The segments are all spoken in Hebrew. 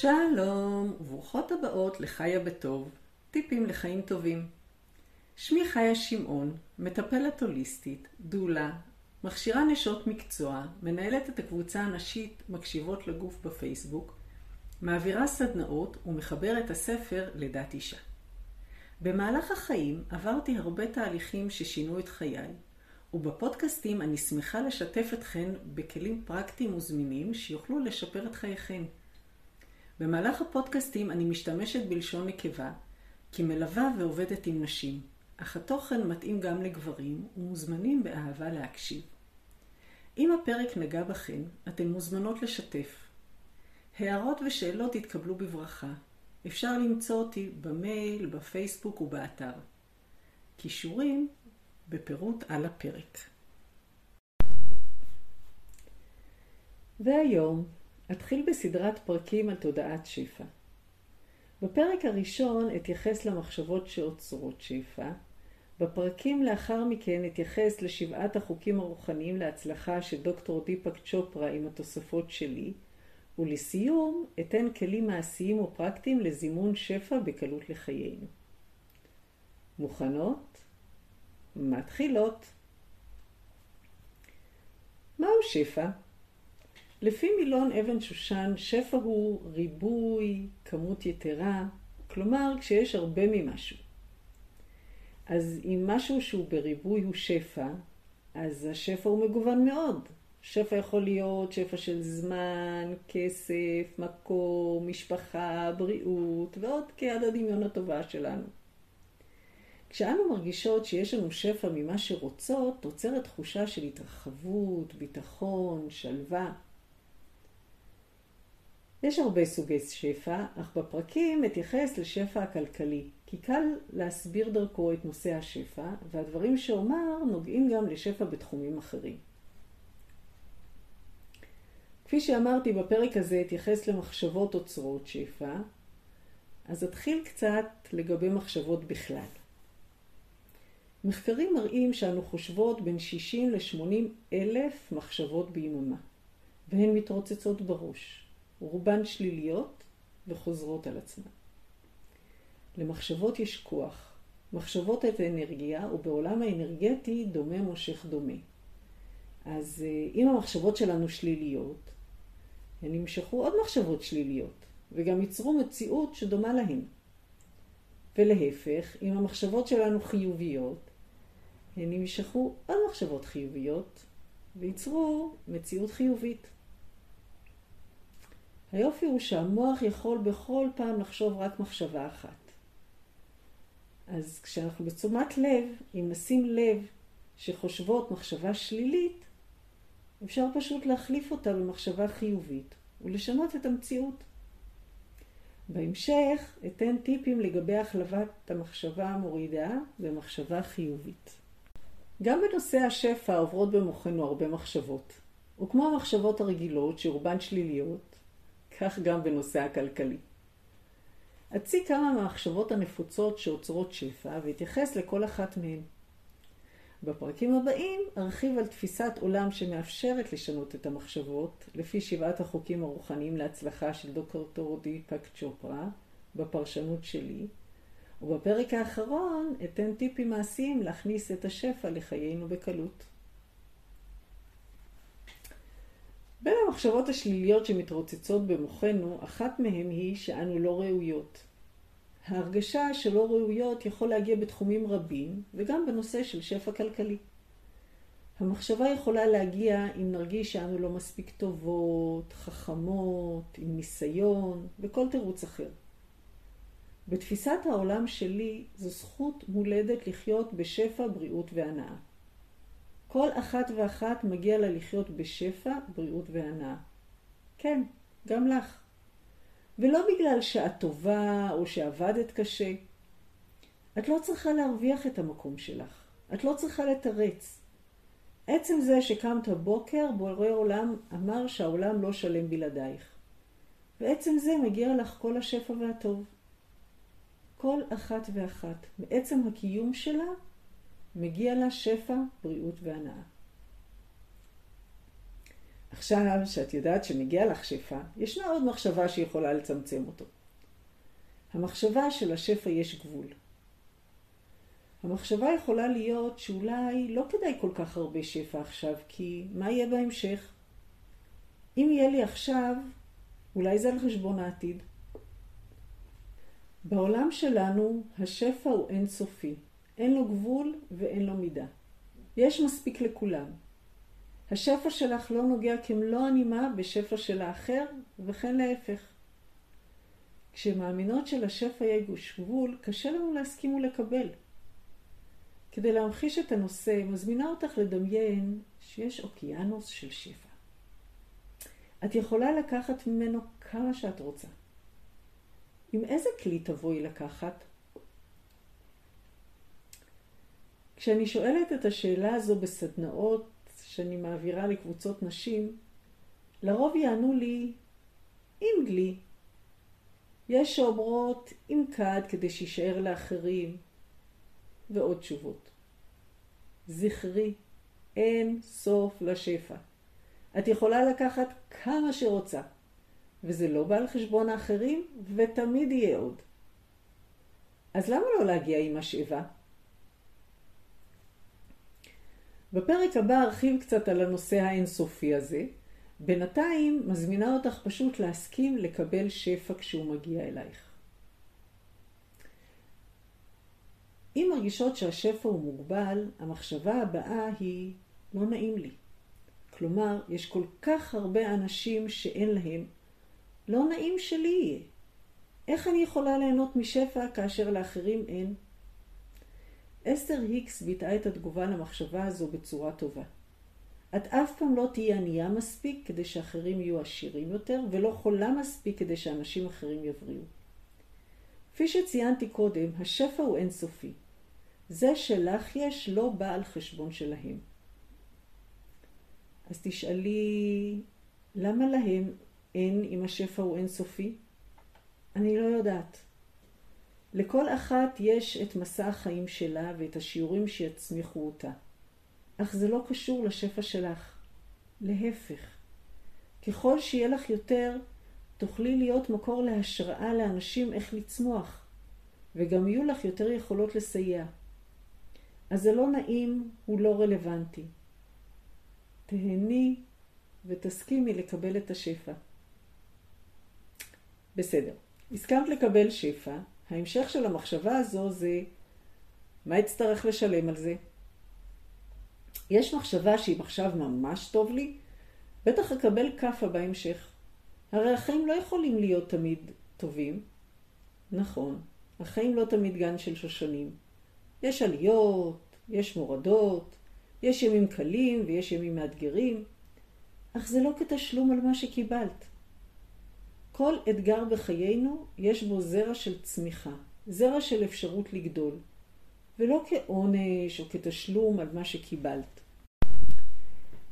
שלום, וברוכות הבאות לחיה בטוב, טיפים לחיים טובים. שמי חיה שמעון, מטפלת הוליסטית, דולה, מכשירה נשות מקצוע, מנהלת את הקבוצה הנשית מקשיבות לגוף בפייסבוק, מעבירה סדנאות ומחברת הספר לידת אישה. במהלך החיים עברתי הרבה תהליכים ששינו את חיי, ובפודקאסטים אני שמחה לשתף אתכן בכלים פרקטיים וזמינים שיוכלו לשפר את חייכן. במהלך הפודקאסטים אני משתמשת בלשון נקבה, כי מלווה ועובדת עם נשים, אך התוכן מתאים גם לגברים ומוזמנים באהבה להקשיב. אם הפרק נגע בכן, אתן מוזמנות לשתף. הערות ושאלות יתקבלו בברכה. אפשר למצוא אותי במייל, בפייסבוק ובאתר. כישורים בפירוט על הפרק. והיום אתחיל בסדרת פרקים על תודעת שפע. בפרק הראשון אתייחס למחשבות שעוצרות שפע. בפרקים לאחר מכן אתייחס לשבעת החוקים הרוחניים להצלחה של דוקטור דיפק צ'ופרה עם התוספות שלי, ולסיום אתן כלים מעשיים ופרקטיים לזימון שפע בקלות לחיינו. מוכנות? מתחילות. מהו שפע? לפי מילון אבן שושן, שפע הוא ריבוי, כמות יתרה, כלומר כשיש הרבה ממשהו. אז אם משהו שהוא בריבוי הוא שפע, אז השפע הוא מגוון מאוד. שפע יכול להיות שפע של זמן, כסף, מקום, משפחה, בריאות ועוד כעד הדמיון הטובה שלנו. כשאנו מרגישות שיש לנו שפע ממה שרוצות, נוצרת תחושה של התרחבות, ביטחון, שלווה. יש הרבה סוגי שפע, אך בפרקים אתייחס לשפע הכלכלי, כי קל להסביר דרכו את נושא השפע, והדברים שאומר נוגעים גם לשפע בתחומים אחרים. כפי שאמרתי, בפרק הזה אתייחס למחשבות אוצרות שפע, אז אתחיל קצת לגבי מחשבות בכלל. מחקרים מראים שאנו חושבות בין 60 ל-80 אלף מחשבות ביממה, והן מתרוצצות בראש. רובן שליליות וחוזרות על עצמן. למחשבות יש כוח. מחשבות את האנרגיה, ובעולם האנרגטי דומה מושך דומה. אז אה, אם המחשבות שלנו שליליות, הן ימשכו עוד מחשבות שליליות, וגם ייצרו מציאות שדומה להן. ולהפך, אם המחשבות שלנו חיוביות, הן ימשכו עוד מחשבות חיוביות, וייצרו מציאות חיובית. היופי הוא שהמוח יכול בכל פעם לחשוב רק מחשבה אחת. אז כשאנחנו בתשומת לב, אם נשים לב שחושבות מחשבה שלילית, אפשר פשוט להחליף אותה במחשבה חיובית ולשנות את המציאות. בהמשך אתן טיפים לגבי החלבת המחשבה המורידה במחשבה חיובית. גם בנושא השפע עוברות במוחנו הרבה מחשבות, וכמו המחשבות הרגילות שרובן שליליות, כך גם בנושא הכלכלי. אציג כמה מהמחשבות הנפוצות שעוצרות שפע ואתייחס לכל אחת מהן. בפרקים הבאים ארחיב על תפיסת עולם שמאפשרת לשנות את המחשבות לפי שבעת החוקים הרוחניים להצלחה של דוקטור דיפק צ'ופרה בפרשנות שלי, ובפרק האחרון אתן טיפים מעשיים להכניס את השפע לחיינו בקלות. המחשבות השליליות שמתרוצצות במוחנו, אחת מהן היא שאנו לא ראויות. ההרגשה שלא ראויות יכול להגיע בתחומים רבים, וגם בנושא של שפע כלכלי. המחשבה יכולה להגיע אם נרגיש שאנו לא מספיק טובות, חכמות, עם ניסיון, וכל תירוץ אחר. בתפיסת העולם שלי זו זכות מולדת לחיות בשפע, בריאות והנאה. כל אחת ואחת מגיע לה לחיות בשפע, בריאות והנאה. כן, גם לך. ולא בגלל שאת טובה או שעבדת קשה. את לא צריכה להרוויח את המקום שלך. את לא צריכה לתרץ. עצם זה שקמת בוקר, בורא עולם אמר שהעולם לא שלם בלעדייך. ועצם זה מגיע לך כל השפע והטוב. כל אחת ואחת, בעצם הקיום שלה, מגיע לה שפע, בריאות והנאה. עכשיו שאת יודעת שמגיע לך שפע, ישנה עוד מחשבה שיכולה לצמצם אותו. המחשבה של השפע יש גבול. המחשבה יכולה להיות שאולי לא כדאי כל כך הרבה שפע עכשיו, כי מה יהיה בהמשך? אם יהיה לי עכשיו, אולי זה על חשבון העתיד. בעולם שלנו השפע הוא אינסופי. אין לו גבול ואין לו מידה. יש מספיק לכולם. השפע שלך לא נוגע כמלוא הנימה בשפע של האחר, וכן להפך. כשמאמינות שלשפע יש גבול, קשה לנו להסכים ולקבל. כדי להמחיש את הנושא, מזמינה אותך לדמיין שיש אוקיינוס של שפע. את יכולה לקחת ממנו כמה שאת רוצה. עם איזה כלי תבואי לקחת? כשאני שואלת את השאלה הזו בסדנאות שאני מעבירה לקבוצות נשים, לרוב יענו לי עם דלי. יש שאומרות עם כד כדי שיישאר לאחרים, ועוד תשובות. זכרי, אין סוף לשפע. את יכולה לקחת כמה שרוצה, וזה לא בא על חשבון האחרים, ותמיד יהיה עוד. אז למה לא להגיע עם השאיבה? בפרק הבא ארחיב קצת על הנושא האינסופי הזה. בינתיים מזמינה אותך פשוט להסכים לקבל שפע כשהוא מגיע אלייך. אם מרגישות שהשפע הוא מוגבל, המחשבה הבאה היא לא נעים לי. כלומר, יש כל כך הרבה אנשים שאין להם, לא נעים שלי יהיה. איך אני יכולה ליהנות משפע כאשר לאחרים אין? אסתר היקס ביטאה את התגובה למחשבה הזו בצורה טובה. את אף פעם לא תהיי ענייה מספיק כדי שאחרים יהיו עשירים יותר, ולא חולה מספיק כדי שאנשים אחרים יבריאו. כפי שציינתי קודם, השפע הוא אינסופי. זה שלך יש לא בא על חשבון שלהם. אז תשאלי, למה להם אין אם השפע הוא אינסופי? אני לא יודעת. לכל אחת יש את מסע החיים שלה ואת השיעורים שיצמיחו אותה. אך זה לא קשור לשפע שלך. להפך. ככל שיהיה לך יותר, תוכלי להיות מקור להשראה לאנשים איך לצמוח, וגם יהיו לך יותר יכולות לסייע. אז זה לא נעים, הוא לא רלוונטי. תהני ותסכימי לקבל את השפע. בסדר, הסכמת לקבל שפע, ההמשך של המחשבה הזו זה מה אצטרך לשלם על זה? יש מחשבה שאם עכשיו ממש טוב לי, בטח אקבל כאפה בהמשך. הרי החיים לא יכולים להיות תמיד טובים. נכון, החיים לא תמיד גן של שושנים. יש עליות, יש מורדות, יש ימים קלים ויש ימים מאתגרים, אך זה לא כתשלום על מה שקיבלת. כל אתגר בחיינו יש בו זרע של צמיחה, זרע של אפשרות לגדול, ולא כעונש או כתשלום על מה שקיבלת.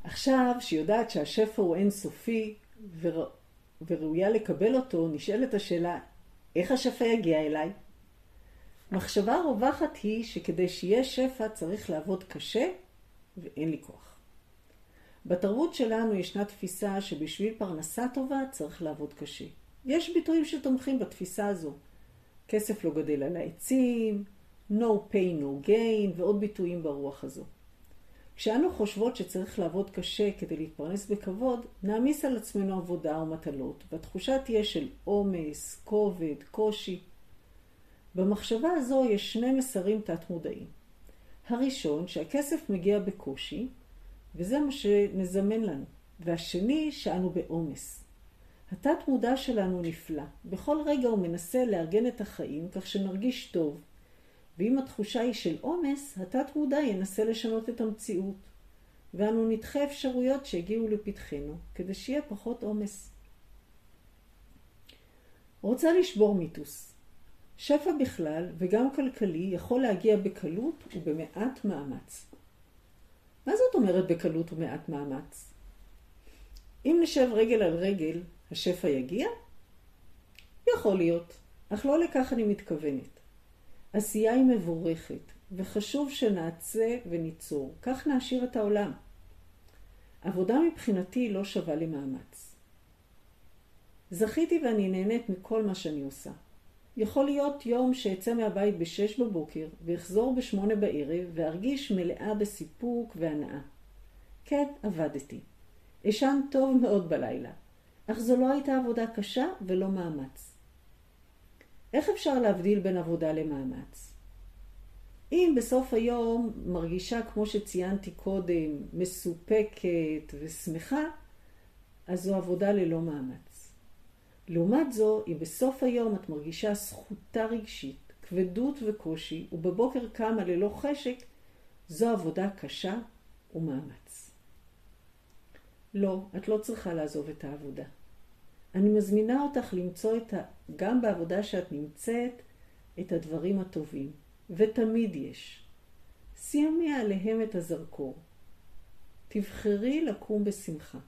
עכשיו, שיודעת שהשפע הוא אינסופי ור... וראויה לקבל אותו, נשאלת השאלה, איך השפע יגיע אליי? מחשבה רווחת היא שכדי שיהיה שפע צריך לעבוד קשה ואין לי כוח. בתרבות שלנו ישנה תפיסה שבשביל פרנסה טובה צריך לעבוד קשה. יש ביטויים שתומכים בתפיסה הזו. כסף לא גדל על העצים, no pay no gain ועוד ביטויים ברוח הזו. כשאנו חושבות שצריך לעבוד קשה כדי להתפרנס בכבוד, נעמיס על עצמנו עבודה ומטלות, והתחושה תהיה של עומס, כובד, קושי. במחשבה הזו יש שני מסרים תת-מודעים. הראשון, שהכסף מגיע בקושי, וזה מה שמזמן לנו. והשני, שאנו בעומס. התת מודע שלנו נפלא. בכל רגע הוא מנסה לארגן את החיים כך שנרגיש טוב. ואם התחושה היא של עומס, התת מודע ינסה לשנות את המציאות. ואנו נדחה אפשרויות שהגיעו לפתחנו, כדי שיהיה פחות עומס. רוצה לשבור מיתוס. שפע בכלל, וגם כלכלי, יכול להגיע בקלות ובמעט מאמץ. מה זאת אומרת בקלות ומעט מאמץ? אם נשב רגל על רגל, השפע יגיע? יכול להיות, אך לא לכך אני מתכוונת. עשייה היא מבורכת, וחשוב שנעשה וניצור, כך נעשיר את העולם. עבודה מבחינתי לא שווה למאמץ. זכיתי ואני נהנית מכל מה שאני עושה. יכול להיות יום שאצא מהבית בשש בבוקר ואחזור בשמונה בערב וארגיש מלאה בסיפוק והנאה. כן, עבדתי. אשן טוב מאוד בלילה, אך זו לא הייתה עבודה קשה ולא מאמץ. איך אפשר להבדיל בין עבודה למאמץ? אם בסוף היום מרגישה, כמו שציינתי קודם, מסופקת ושמחה, אז זו עבודה ללא מאמץ. לעומת זו, אם בסוף היום את מרגישה זכותה רגשית, כבדות וקושי, ובבוקר קמה ללא חשק, זו עבודה קשה ומאמץ. לא, את לא צריכה לעזוב את העבודה. אני מזמינה אותך למצוא את ה... גם בעבודה שאת נמצאת, את הדברים הטובים. ותמיד יש. שימי עליהם את הזרקור. תבחרי לקום בשמחה.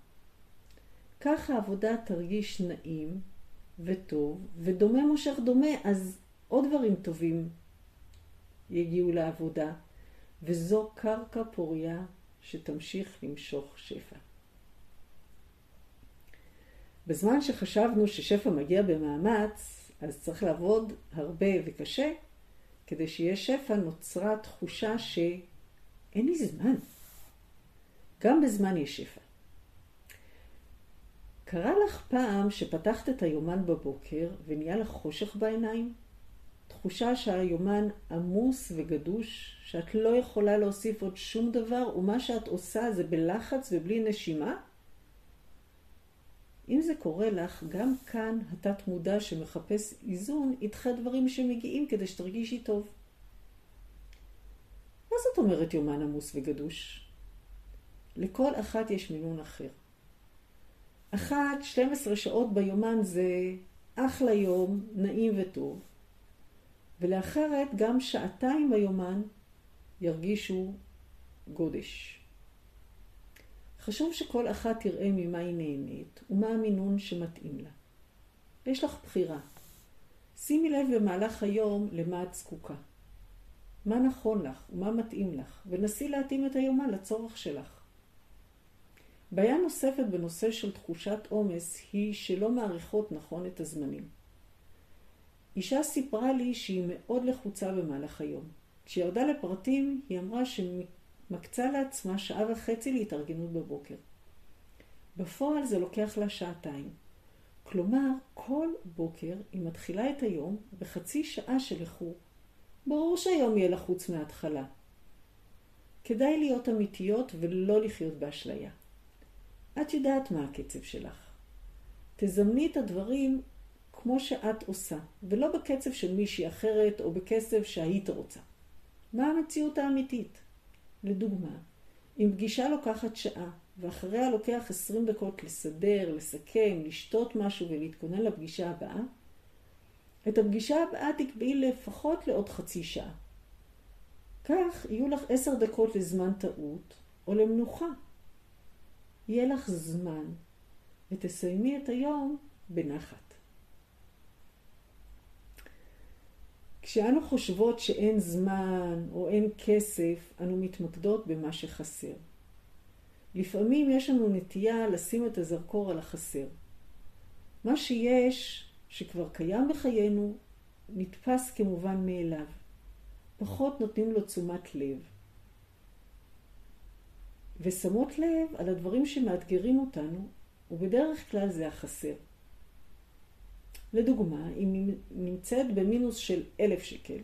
כך העבודה תרגיש נעים וטוב, ודומה מושך דומה, אז עוד דברים טובים יגיעו לעבודה, וזו קרקע פוריה שתמשיך למשוך שפע. בזמן שחשבנו ששפע מגיע במאמץ, אז צריך לעבוד הרבה וקשה, כדי שיהיה שפע נוצרה תחושה שאין לי זמן. גם בזמן יש שפע. קרה לך פעם שפתחת את היומן בבוקר ונהיה לך חושך בעיניים? תחושה שהיומן עמוס וגדוש, שאת לא יכולה להוסיף עוד שום דבר, ומה שאת עושה זה בלחץ ובלי נשימה? אם זה קורה לך, גם כאן התת מודע שמחפש איזון, ידחה דברים שמגיעים כדי שתרגישי טוב. מה זאת אומרת יומן עמוס וגדוש? לכל אחת יש מינון אחר. אחת, 12 שעות ביומן זה אחלה יום, נעים וטוב. ולאחרת גם שעתיים ביומן ירגישו גודש. חשוב שכל אחת תראה ממה היא נהנית ומה המינון שמתאים לה. יש לך בחירה. שימי לב במהלך היום למה את זקוקה. מה נכון לך ומה מתאים לך, ונסי להתאים את היומן לצורך שלך. בעיה נוספת בנושא של תחושת עומס היא שלא מעריכות נכון את הזמנים. אישה סיפרה לי שהיא מאוד לחוצה במהלך היום. כשירדה לפרטים, היא אמרה מקצה לעצמה שעה וחצי להתארגנות בבוקר. בפועל זה לוקח לה שעתיים. כלומר, כל בוקר היא מתחילה את היום בחצי שעה של איחור. ברור שהיום יהיה לחוץ מההתחלה. כדאי להיות אמיתיות ולא לחיות באשליה. את יודעת מה הקצב שלך. תזמני את הדברים כמו שאת עושה, ולא בקצב של מישהי אחרת או בקצב שהיית רוצה. מה המציאות האמיתית? לדוגמה, אם פגישה לוקחת שעה, ואחריה לוקח 20 דקות לסדר, לסכם, לשתות משהו ולהתכונן לפגישה הבאה, את הפגישה הבאה תקבעי לפחות לעוד חצי שעה. כך יהיו לך עשר דקות לזמן טעות או למנוחה. יהיה לך זמן ותסיימי את היום בנחת. כשאנו חושבות שאין זמן או אין כסף, אנו מתמקדות במה שחסר. לפעמים יש לנו נטייה לשים את הזרקור על החסר. מה שיש, שכבר קיים בחיינו, נתפס כמובן מאליו. פחות נותנים לו תשומת לב. ושמות לב על הדברים שמאתגרים אותנו, ובדרך כלל זה החסר. לדוגמה, אם נמצאת במינוס של אלף שקל,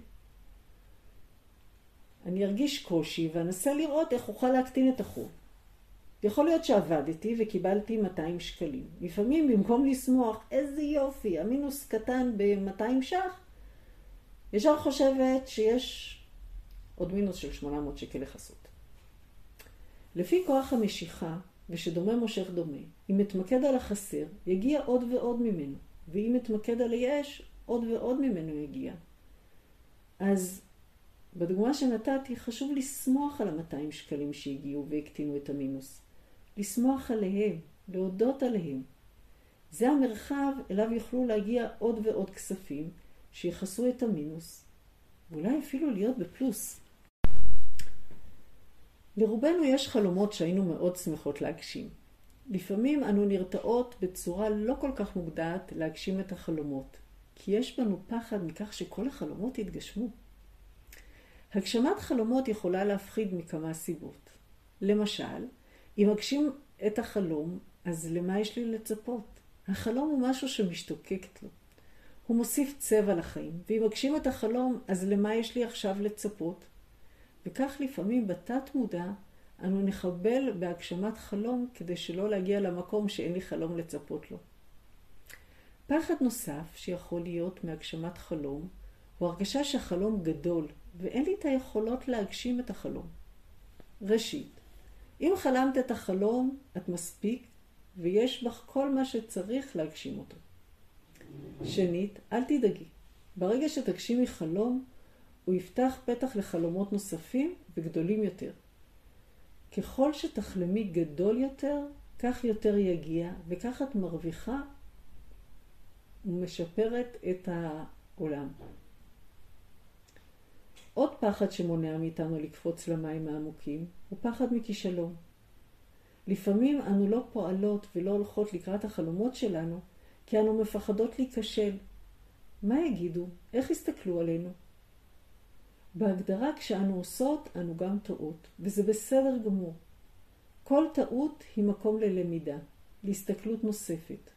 אני ארגיש קושי ואנסה לראות איך אוכל להקטין את החוב. יכול להיות שעבדתי וקיבלתי 200 שקלים. לפעמים במקום לשמוח, איזה יופי, המינוס קטן ב-200 ש"ח, ישר חושבת שיש עוד מינוס של 800 שקל לכסות. לפי כוח המשיכה, ושדומה מושך דומה, אם אתמקד על החסר, יגיע עוד ועוד ממנו. ואם אתמקד על היש, עוד ועוד ממנו יגיע. אז בדוגמה שנתתי, חשוב לשמוח על ה-200 שקלים שהגיעו והקטינו את המינוס. לשמוח עליהם, להודות עליהם. זה המרחב אליו יוכלו להגיע עוד ועוד כספים שיכסו את המינוס, ואולי אפילו להיות בפלוס. לרובנו יש חלומות שהיינו מאוד שמחות להגשים. לפעמים אנו נרתעות בצורה לא כל כך מוגדעת להגשים את החלומות, כי יש בנו פחד מכך שכל החלומות יתגשמו. הגשמת חלומות יכולה להפחיד מכמה סיבות. למשל, אם אגשים את החלום, אז למה יש לי לצפות? החלום הוא משהו שמשתוקקת לו. הוא מוסיף צבע לחיים, ואם אגשים את החלום, אז למה יש לי עכשיו לצפות? וכך לפעמים בתת מודע אנו נחבל בהגשמת חלום כדי שלא להגיע למקום שאין לי חלום לצפות לו. פחד נוסף שיכול להיות מהגשמת חלום הוא הרגשה שהחלום גדול ואין לי את היכולות להגשים את החלום. ראשית, אם חלמת את החלום, את מספיק ויש בך כל מה שצריך להגשים אותו. שנית, אל תדאגי. ברגע שתגשימי חלום, הוא יפתח פתח לחלומות נוספים וגדולים יותר. ככל שתחלמי גדול יותר, כך יותר יגיע, וכך את מרוויחה ומשפרת את העולם. עוד פחד שמונע מאיתנו לקפוץ למים העמוקים, הוא פחד מכישלון. לפעמים אנו לא פועלות ולא הולכות לקראת החלומות שלנו, כי אנו מפחדות להיכשל. מה יגידו? איך יסתכלו עלינו? בהגדרה כשאנו עושות, אנו גם טועות, וזה בסדר גמור. כל טעות היא מקום ללמידה, להסתכלות נוספת.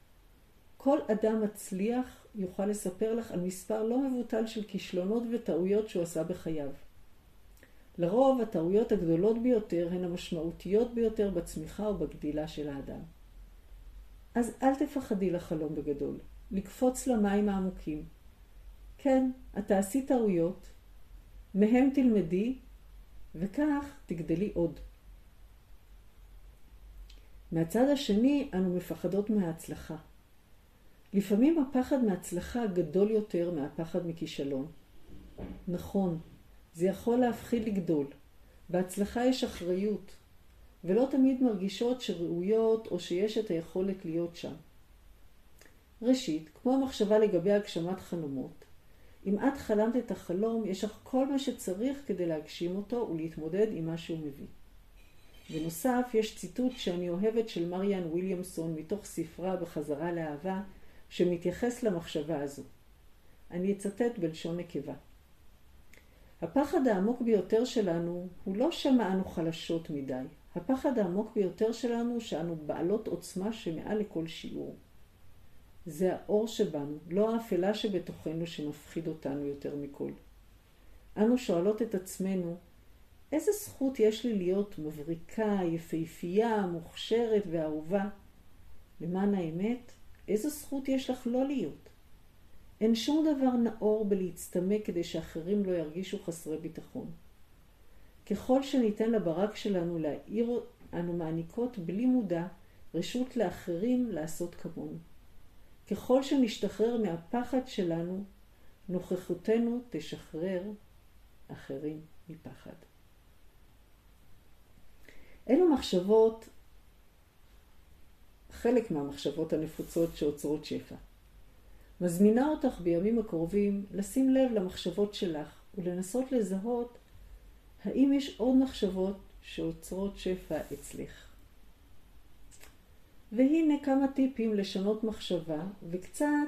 כל אדם מצליח יוכל לספר לך על מספר לא מבוטל של כישלונות וטעויות שהוא עשה בחייו. לרוב הטעויות הגדולות ביותר הן המשמעותיות ביותר בצמיחה ובגדילה של האדם. אז אל תפחדי לחלום בגדול, לקפוץ למים העמוקים. כן, את תעשי טעויות, מהם תלמדי, וכך תגדלי עוד. מהצד השני, אנו מפחדות מההצלחה. לפעמים הפחד מהצלחה גדול יותר מהפחד מכישלון. נכון, זה יכול להפחיד לגדול. בהצלחה יש אחריות, ולא תמיד מרגישות שראויות או שיש את היכולת להיות שם. ראשית, כמו המחשבה לגבי הגשמת חלומות, אם את חלמת את החלום, יש לך כל מה שצריך כדי להגשים אותו ולהתמודד עם מה שהוא מביא. בנוסף, יש ציטוט שאני אוהבת של מריאן וויליאמסון מתוך ספרה בחזרה לאהבה, שמתייחס למחשבה הזו. אני אצטט בלשון נקבה. הפחד העמוק ביותר שלנו הוא לא שמא אנו חלשות מדי. הפחד העמוק ביותר שלנו שאנו בעלות עוצמה שמעל לכל שיעור. זה האור שבנו, לא האפלה שבתוכנו שמפחיד אותנו יותר מכל. אנו שואלות את עצמנו, איזה זכות יש לי להיות מבריקה, יפהפייה, מוכשרת ואהובה? למען האמת, איזו זכות יש לך לא להיות? אין שום דבר נאור בלהצטמק כדי שאחרים לא ירגישו חסרי ביטחון. ככל שניתן לברק שלנו להעיר, אנו מעניקות בלי מודע רשות לאחרים לעשות כמונו. ככל שנשתחרר מהפחד שלנו, נוכחותנו תשחרר אחרים מפחד. אלו מחשבות, חלק מהמחשבות הנפוצות שעוצרות שפע. מזמינה אותך בימים הקרובים לשים לב למחשבות שלך ולנסות לזהות האם יש עוד מחשבות שעוצרות שפע אצלך. והנה כמה טיפים לשנות מחשבה וקצת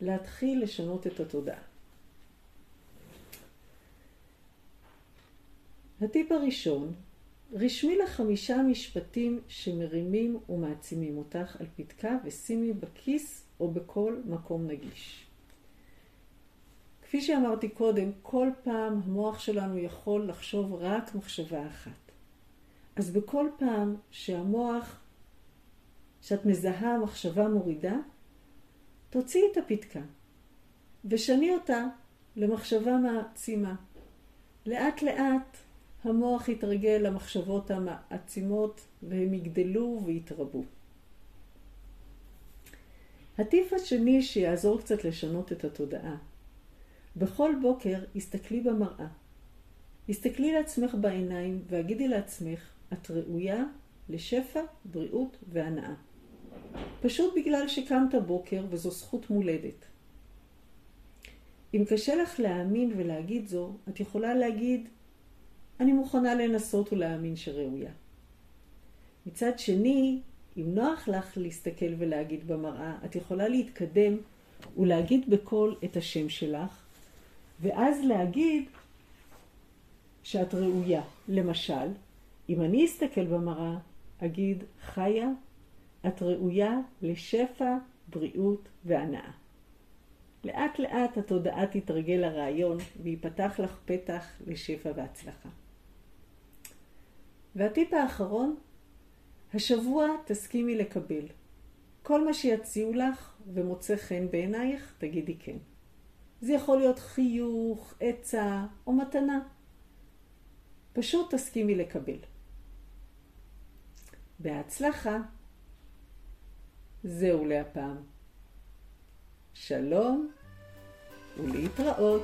להתחיל לשנות את התודעה. הטיפ הראשון, רשמי לך חמישה משפטים שמרימים ומעצימים אותך על פתקה ושימי בכיס או בכל מקום נגיש. כפי שאמרתי קודם, כל פעם המוח שלנו יכול לחשוב רק מחשבה אחת. אז בכל פעם שהמוח שאת מזהה מחשבה מורידה, תוציאי את הפתקה ושני אותה למחשבה מעצימה. לאט לאט המוח יתרגל למחשבות המעצימות והם יגדלו ויתרבו. הטיפ השני שיעזור קצת לשנות את התודעה. בכל בוקר הסתכלי במראה. הסתכלי לעצמך בעיניים והגידי לעצמך, את ראויה לשפע, בריאות והנאה. פשוט בגלל שקמת בוקר וזו זכות מולדת. אם קשה לך להאמין ולהגיד זו, את יכולה להגיד, אני מוכנה לנסות ולהאמין שראויה. מצד שני, אם נוח לך להסתכל ולהגיד במראה, את יכולה להתקדם ולהגיד בקול את השם שלך, ואז להגיד שאת ראויה. למשל, אם אני אסתכל במראה, אגיד, חיה, את ראויה לשפע, בריאות והנאה. לאט לאט התודעה תתרגל לרעיון ויפתח לך פתח לשפע והצלחה. והטיפ האחרון, השבוע תסכימי לקבל. כל מה שיציעו לך ומוצא חן בעינייך, תגידי כן. זה יכול להיות חיוך, עצה או מתנה. פשוט תסכימי לקבל. בהצלחה. זהו להפעם. שלום ולהתראות.